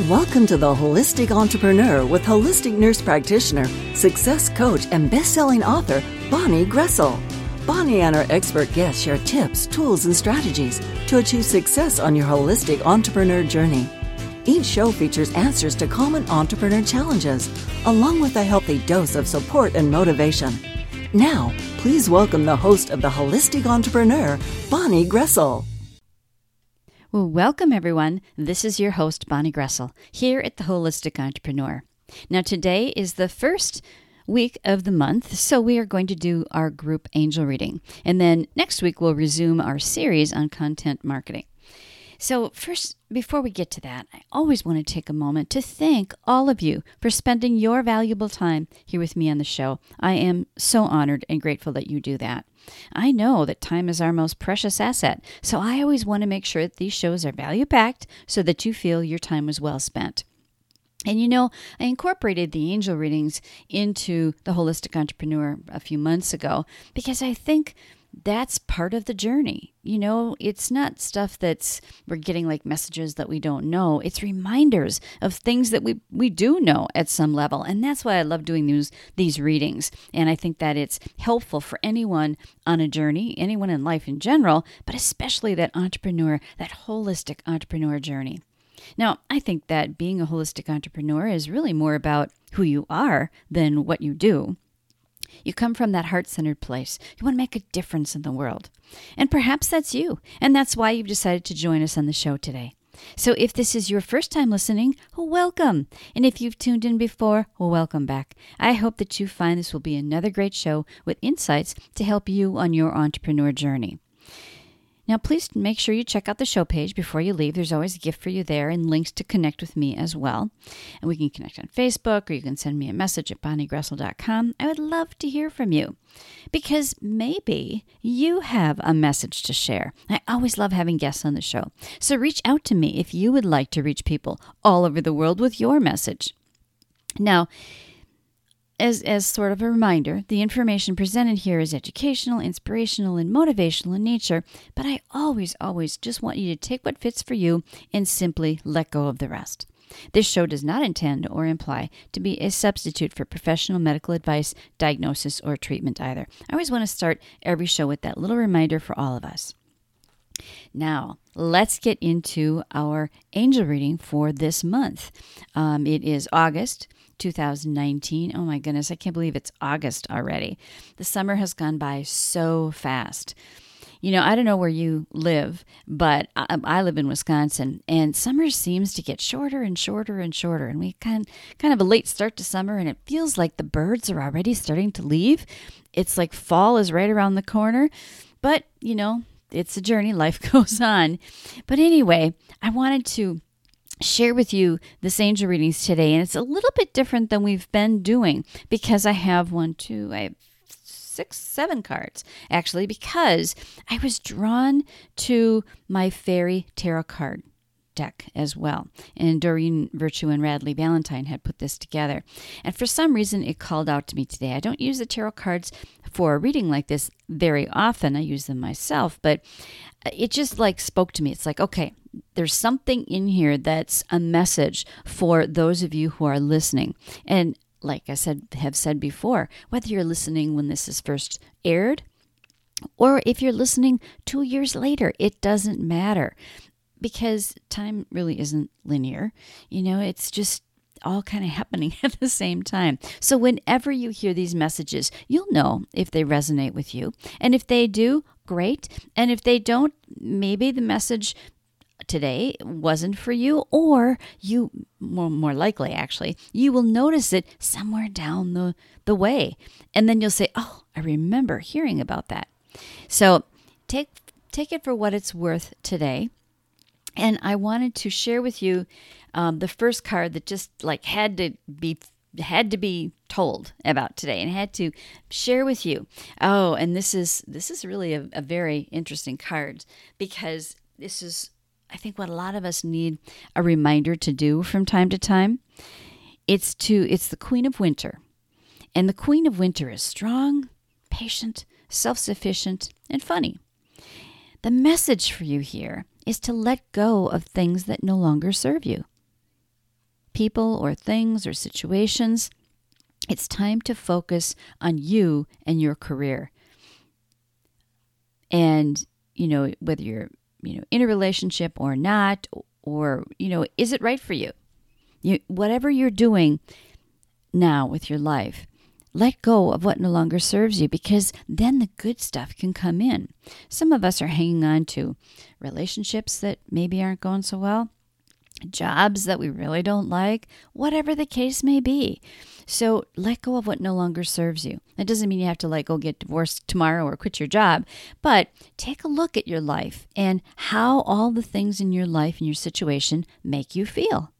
Welcome to the Holistic Entrepreneur with holistic nurse practitioner, success coach, and best-selling author Bonnie Groessl. Bonnie and her expert guests share tips, tools, and strategies to achieve success on your holistic entrepreneur journey. Each show features answers to common entrepreneur challenges, along with a healthy dose of support and motivation. Now, please welcome the host of the Holistic Entrepreneur, Bonnie Groessl. Well, welcome everyone. This is your host, Bonnie Groessl, here at the Holistic Entrepreneur. Now, today is the first week of the month, so we are going to do our group angel reading. And then next week, we'll resume our series on content marketing. So, first, before we get to that, I always want to take a moment to thank all of you for spending your valuable time here with me on the show. I am so honored and grateful that you do that. I know that time is our most precious asset, so I always want to make sure that these shows are value packed so that you feel your time was well spent. And you know, I incorporated the angel readings into the Holistic Entrepreneur a few months ago because I think that's part of the journey. You know, it's not stuff that's we're getting like messages that we don't know. It's reminders of things that we we do know at some level. And that's why I love doing these these readings. And I think that it's helpful for anyone on a journey, anyone in life in general, but especially that entrepreneur, that holistic entrepreneur journey. Now, I think that being a holistic entrepreneur is really more about who you are than what you do. You come from that heart centered place. You want to make a difference in the world. And perhaps that's you, and that's why you've decided to join us on the show today. So if this is your first time listening, welcome. And if you've tuned in before, welcome back. I hope that you find this will be another great show with insights to help you on your entrepreneur journey. Now, please make sure you check out the show page before you leave. There's always a gift for you there and links to connect with me as well. And we can connect on Facebook or you can send me a message at bonniegroessl.com. I would love to hear from you because maybe you have a message to share. I always love having guests on the show. So reach out to me if you would like to reach people all over the world with your message. Now, as, as sort of a reminder, the information presented here is educational, inspirational, and motivational in nature, but I always, always just want you to take what fits for you and simply let go of the rest. This show does not intend or imply to be a substitute for professional medical advice, diagnosis, or treatment either. I always want to start every show with that little reminder for all of us. Now, let's get into our angel reading for this month. Um, it is August 2019. Oh my goodness, I can't believe it's August already. The summer has gone by so fast. You know, I don't know where you live, but I, um, I, live in Wisconsin, and summer seems to get shorter and shorter and shorter. And we kind kind of a late start to summer, and it feels like the birds are already starting to leave. It's like fall is right around the corner, but you know, it's a journey. Life goes on. But anyway, I wanted to share with you this angel readings today and it's a little bit different than we've been doing because i have one two i have six seven cards actually because i was drawn to my fairy tarot card deck as well. And Doreen Virtue and Radleigh Valentine had put this together. And for some reason, it called out to me today. I don't use the tarot cards for a reading like this very often. I use them myself, but it just like spoke to me. It's like, okay, there's something in here that's a message for those of you who are listening. And like I said, have said before, whether you're listening when this is first aired or if you're listening two years later, it doesn't matter because time really isn't linear. You know, it's just all kind of happening at the same time. So, whenever you hear these messages, you'll know if they resonate with you. And if they do, great. And if they don't, maybe the message today wasn't for you, or you, more, more likely actually, you will notice it somewhere down the, the way. And then you'll say, Oh, I remember hearing about that. So take, take it for what it's worth today. And I wanted to share with you um, the first card that just like had to be had to be told about today and had to share with you. Oh, and this is this is really a, a very interesting card because this is I think what a lot of us need a reminder to do from time to time. It's to it's the Queen of Winter. And the Queen of Winter is strong, patient, self-sufficient, and funny. The message for you here is to let go of things that no longer serve you. people or things or situations. It's time to focus on you and your career. And, you know, whether you're, you know, in a relationship or not, or, you know, is it right for you? you whatever you're doing now with your life, let go of what no longer serves you because then the good stuff can come in. Some of us are hanging on to relationships that maybe aren't going so well, jobs that we really don't like, whatever the case may be. So let go of what no longer serves you. That doesn't mean you have to like go get divorced tomorrow or quit your job, but take a look at your life and how all the things in your life and your situation make you feel.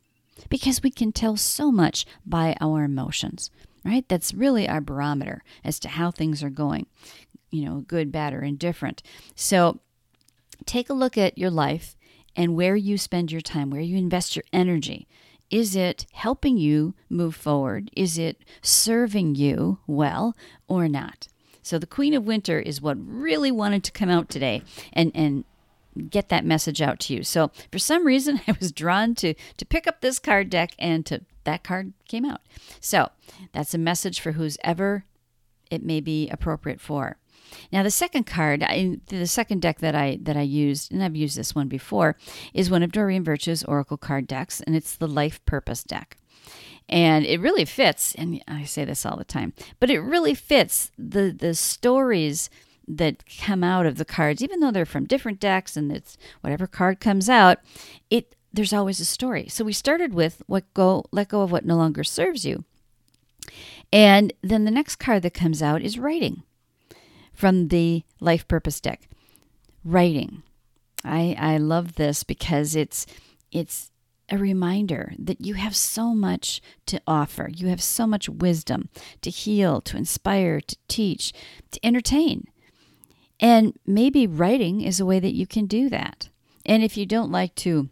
Because we can tell so much by our emotions right? That's really our barometer as to how things are going, you know, good, bad, or indifferent. So take a look at your life and where you spend your time, where you invest your energy. Is it helping you move forward? Is it serving you well or not? So the Queen of Winter is what really wanted to come out today and and get that message out to you. So for some reason I was drawn to to pick up this card deck and to that card came out. So that's a message for who's ever it may be appropriate for. Now the second card, I, the second deck that I that I used, and I've used this one before, is one of Doreen Virtue's Oracle card decks, and it's the Life Purpose deck. And it really fits, and I say this all the time, but it really fits the the stories that come out of the cards, even though they're from different decks and it's whatever card comes out, it there's always a story. So we started with what go let go of what no longer serves you. And then the next card that comes out is writing from the life purpose deck. Writing. I I love this because it's it's a reminder that you have so much to offer. You have so much wisdom to heal, to inspire, to teach, to entertain. And maybe writing is a way that you can do that. And if you don't like to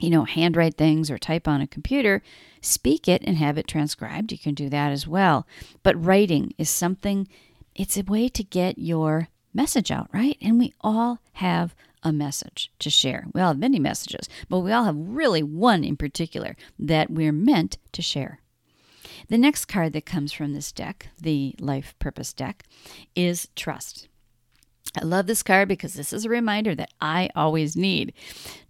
you know, handwrite things or type on a computer, speak it and have it transcribed. You can do that as well. But writing is something, it's a way to get your message out, right? And we all have a message to share. We all have many messages, but we all have really one in particular that we're meant to share. The next card that comes from this deck, the Life Purpose deck, is Trust. I love this card because this is a reminder that I always need.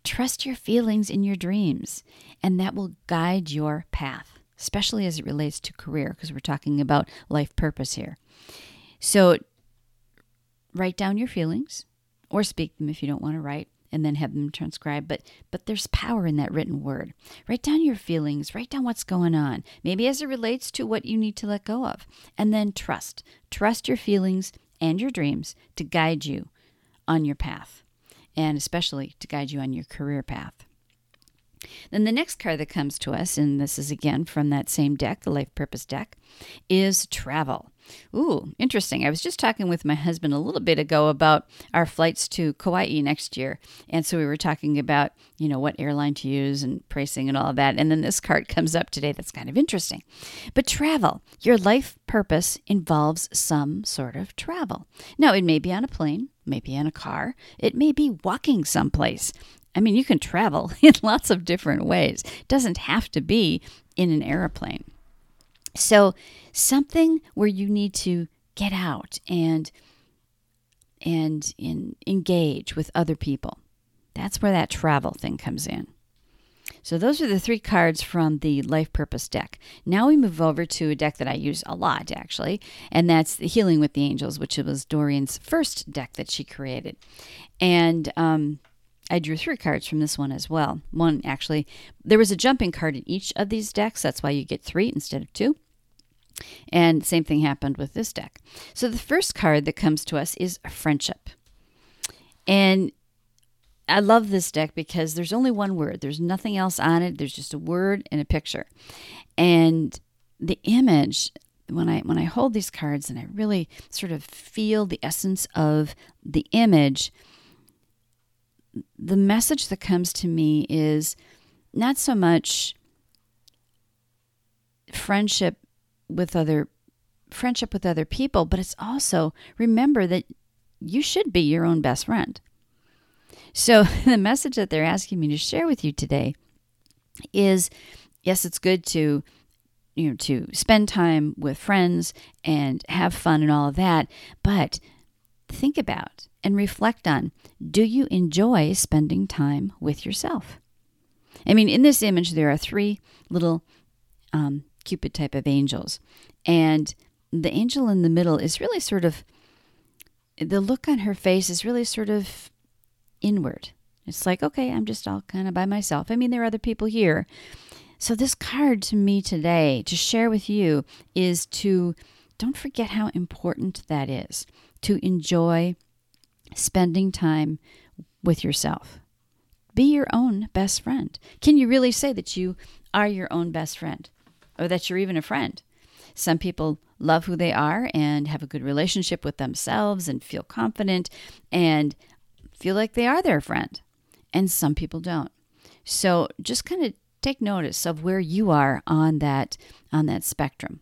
Trust your feelings in your dreams, and that will guide your path, especially as it relates to career, because we're talking about life purpose here. So, write down your feelings or speak them if you don't want to write and then have them transcribed but but there's power in that written word write down your feelings write down what's going on maybe as it relates to what you need to let go of and then trust trust your feelings and your dreams to guide you on your path, and especially to guide you on your career path. Then the next card that comes to us, and this is again from that same deck, the Life Purpose deck, is travel. Ooh, interesting. I was just talking with my husband a little bit ago about our flights to Kauai next year. And so we were talking about, you know, what airline to use and pricing and all of that. And then this card comes up today that's kind of interesting. But travel, your life purpose involves some sort of travel. Now, it may be on a plane, maybe in a car, it may be walking someplace. I mean, you can travel in lots of different ways. It doesn't have to be in an airplane. So, something where you need to get out and and in, engage with other people. That's where that travel thing comes in. So those are the three cards from the Life Purpose deck. Now we move over to a deck that I use a lot actually, and that's the Healing with the Angels, which was Doreen's first deck that she created. And um, I drew three cards from this one as well. One actually, there was a jumping card in each of these decks. That's why you get three instead of two. And same thing happened with this deck. So the first card that comes to us is friendship. And I love this deck because there's only one word. There's nothing else on it. There's just a word and a picture. And the image when I when I hold these cards and I really sort of feel the essence of the image, the message that comes to me is not so much friendship with other friendship with other people, but it's also remember that you should be your own best friend. So the message that they're asking me to share with you today is yes, it's good to you know to spend time with friends and have fun and all of that, but think about and reflect on do you enjoy spending time with yourself? I mean, in this image, there are three little um, Cupid type of angels. And the angel in the middle is really sort of, the look on her face is really sort of inward. It's like, okay, I'm just all kind of by myself. I mean, there are other people here. So, this card to me today to share with you is to don't forget how important that is to enjoy spending time with yourself. Be your own best friend. Can you really say that you are your own best friend or that you're even a friend? Some people love who they are and have a good relationship with themselves and feel confident and feel like they are their friend. And some people don't. So just kind of take notice of where you are on that on that spectrum.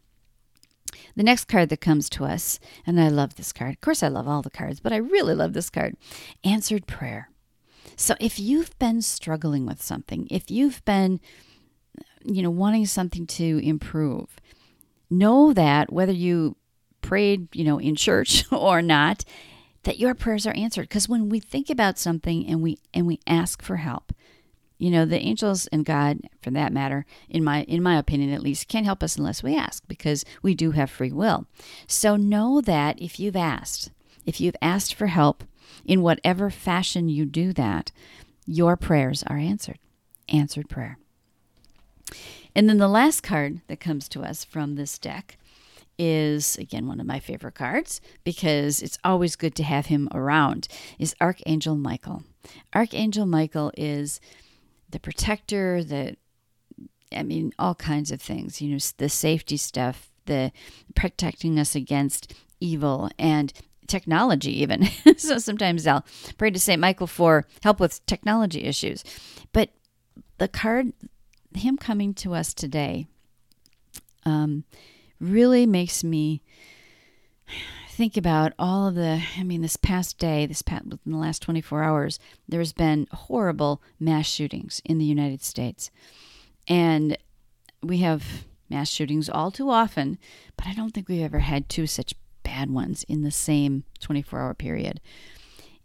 The next card that comes to us, and I love this card. Of course I love all the cards, but I really love this card. Answered prayer. So if you've been struggling with something, if you've been, you know, wanting something to improve, know that whether you prayed, you know, in church or not, that your prayers are answered. Because when we think about something and we and we ask for help, you know, the angels and God, for that matter, in my in my opinion at least, can't help us unless we ask because we do have free will. So know that if you've asked, if you've asked for help, in whatever fashion you do that, your prayers are answered. Answered prayer. And then the last card that comes to us from this deck is again one of my favorite cards because it's always good to have him around is Archangel Michael. Archangel Michael is the protector, the I mean all kinds of things, you know, the safety stuff, the protecting us against evil and technology, even. so sometimes I'll pray to St. Michael for help with technology issues. But the card, him coming to us today, um, really makes me think about all of the i mean this past day this past in the last 24 hours there's been horrible mass shootings in the united states and we have mass shootings all too often but i don't think we've ever had two such bad ones in the same 24 hour period.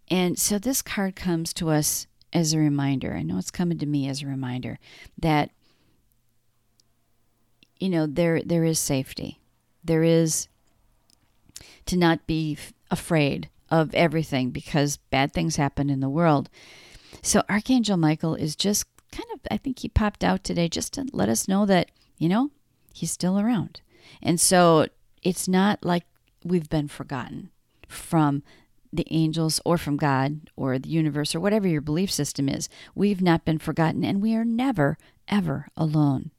And so this card comes to us as a reminder. I know it's coming to me as a reminder that you know there there is safety. There is to not be afraid of everything because bad things happen in the world. So Archangel Michael is just kind of I think he popped out today just to let us know that, you know, he's still around. And so it's not like we've been forgotten from the angels or from God or the universe or whatever your belief system is. We've not been forgotten and we are never, ever alone.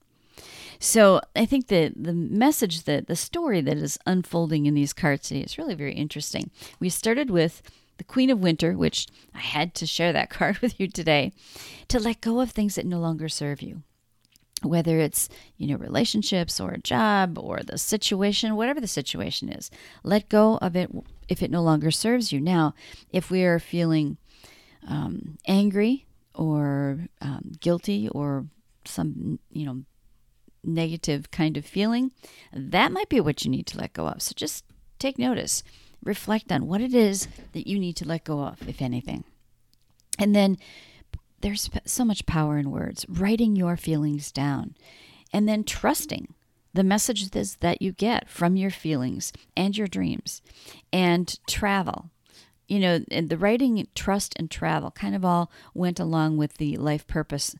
So I think that the message that the story that is unfolding in these cards today is really very interesting. We started with the Queen of Winter, which I had to share that card with you today, to let go of things that no longer serve you whether it's you know relationships or a job or the situation whatever the situation is let go of it if it no longer serves you now if we are feeling um, angry or um, guilty or some you know negative kind of feeling that might be what you need to let go of. So just take notice. Reflect on what it is that you need to let go of if anything. And then there's so much power in words. Writing your feelings down. And then trusting the messages that you get from your feelings and your dreams. And travel. You know, the writing, trust, and travel kind of all went along with the life purpose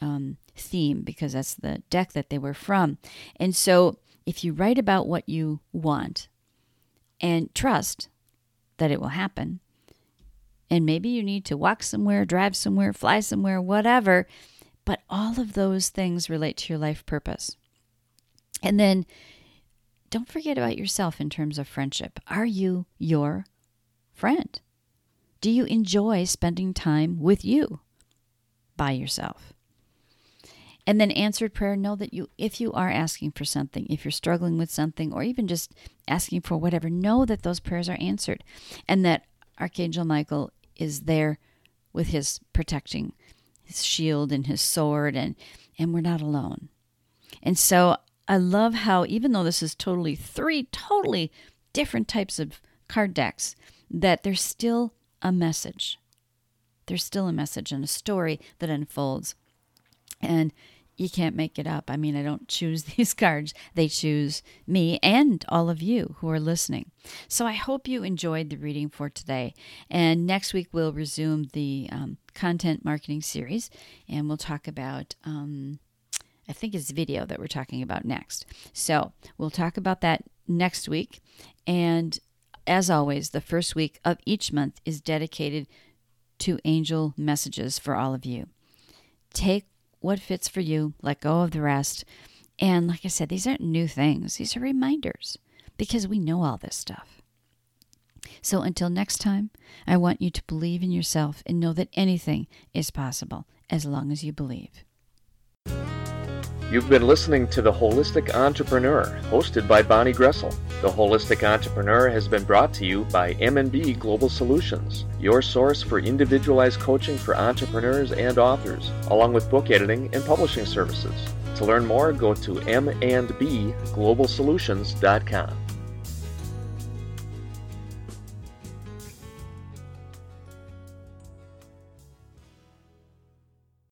um, theme because that's the deck that they were from. And so if you write about what you want and trust that it will happen, and maybe you need to walk somewhere, drive somewhere, fly somewhere, whatever. But all of those things relate to your life purpose. And then don't forget about yourself in terms of friendship. Are you your friend? Do you enjoy spending time with you by yourself? And then answered prayer, know that you if you are asking for something, if you're struggling with something or even just asking for whatever, know that those prayers are answered and that Archangel Michael is there with his protecting his shield and his sword and and we're not alone. And so I love how, even though this is totally three totally different types of card decks, that there's still a message. There's still a message and a story that unfolds. And you can't make it up. I mean, I don't choose these cards, they choose me and all of you who are listening. So I hope you enjoyed the reading for today. And next week, we'll resume the um, content marketing series and we'll talk about. Um, I think it's video that we're talking about next. So we'll talk about that next week. And as always, the first week of each month is dedicated to angel messages for all of you. Take what fits for you, let go of the rest. And like I said, these aren't new things, these are reminders because we know all this stuff. So until next time, I want you to believe in yourself and know that anything is possible as long as you believe. You've been listening to The Holistic Entrepreneur, hosted by Bonnie Groessl. The Holistic Entrepreneur has been brought to you by M&B Global Solutions, your source for individualized coaching for entrepreneurs and authors, along with book editing and publishing services. To learn more, go to m&bglobalsolutions.com.